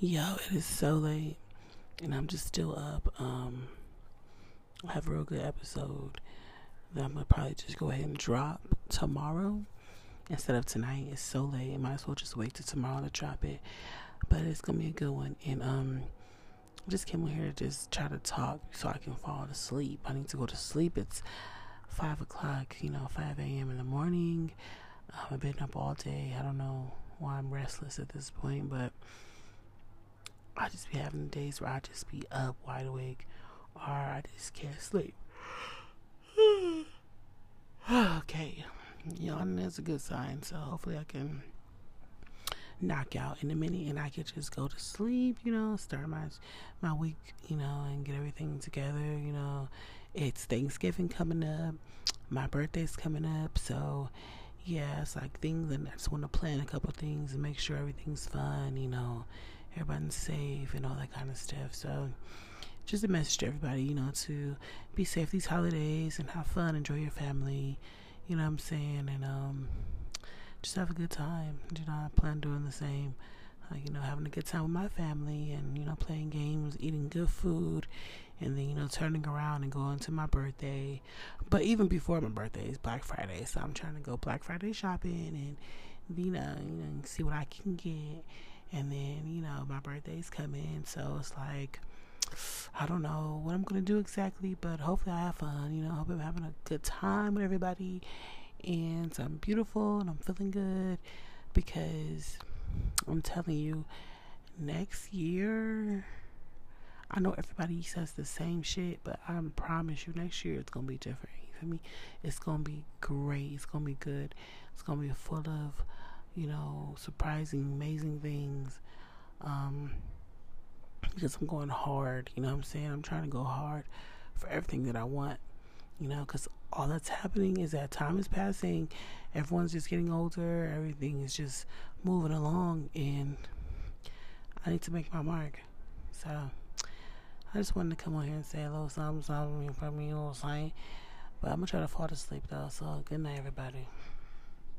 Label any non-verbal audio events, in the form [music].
Yo, it is so late, and I'm just still up. Um, I have a real good episode that I'm gonna probably just go ahead and drop tomorrow instead of tonight. It's so late. I might as well just wait till tomorrow to drop it. But it's gonna be a good one. And um, I just came here to just try to talk so I can fall asleep. I need to go to sleep. It's five o'clock, you know, five a.m. in the morning. Um, I've been up all day. I don't know why I'm restless at this point, but I just be having days where I just be up wide awake or I just can't sleep. [sighs] okay. Know, that's a good sign. So hopefully I can knock out in a minute and I can just go to sleep, you know, start my my week, you know, and get everything together, you know. It's Thanksgiving coming up. My birthday's coming up, so yeah, it's like things and I just want to plan a couple things and make sure everything's fun, you know, everybody's safe and all that kind of stuff. So, just a message to everybody, you know, to be safe these holidays and have fun, enjoy your family, you know what I'm saying, and um, just have a good time. You know, I plan doing the same. Uh, you know, having a good time with my family and, you know, playing games, eating good food, and then, you know, turning around and going to my birthday. But even before my birthday is Black Friday, so I'm trying to go Black Friday shopping and, you know, you know, see what I can get and then you know my birthday's coming so it's like i don't know what i'm gonna do exactly but hopefully i have fun you know hope i'm having a good time with everybody and i'm beautiful and i'm feeling good because i'm telling you next year I know everybody says the same shit, but I promise you, next year it's gonna be different. You feel me? It's gonna be great. It's gonna be good. It's gonna be full of you know, surprising, amazing things. Um, because I'm going hard, you know what I'm saying? I'm trying to go hard for everything that I want, you know, because all that's happening is that time is passing, everyone's just getting older, everything is just moving along, and I need to make my mark. So, I just wanted to come on here and say a little something, something for me, you know what I'm saying? But I'm gonna try to fall asleep though. So, good night, everybody.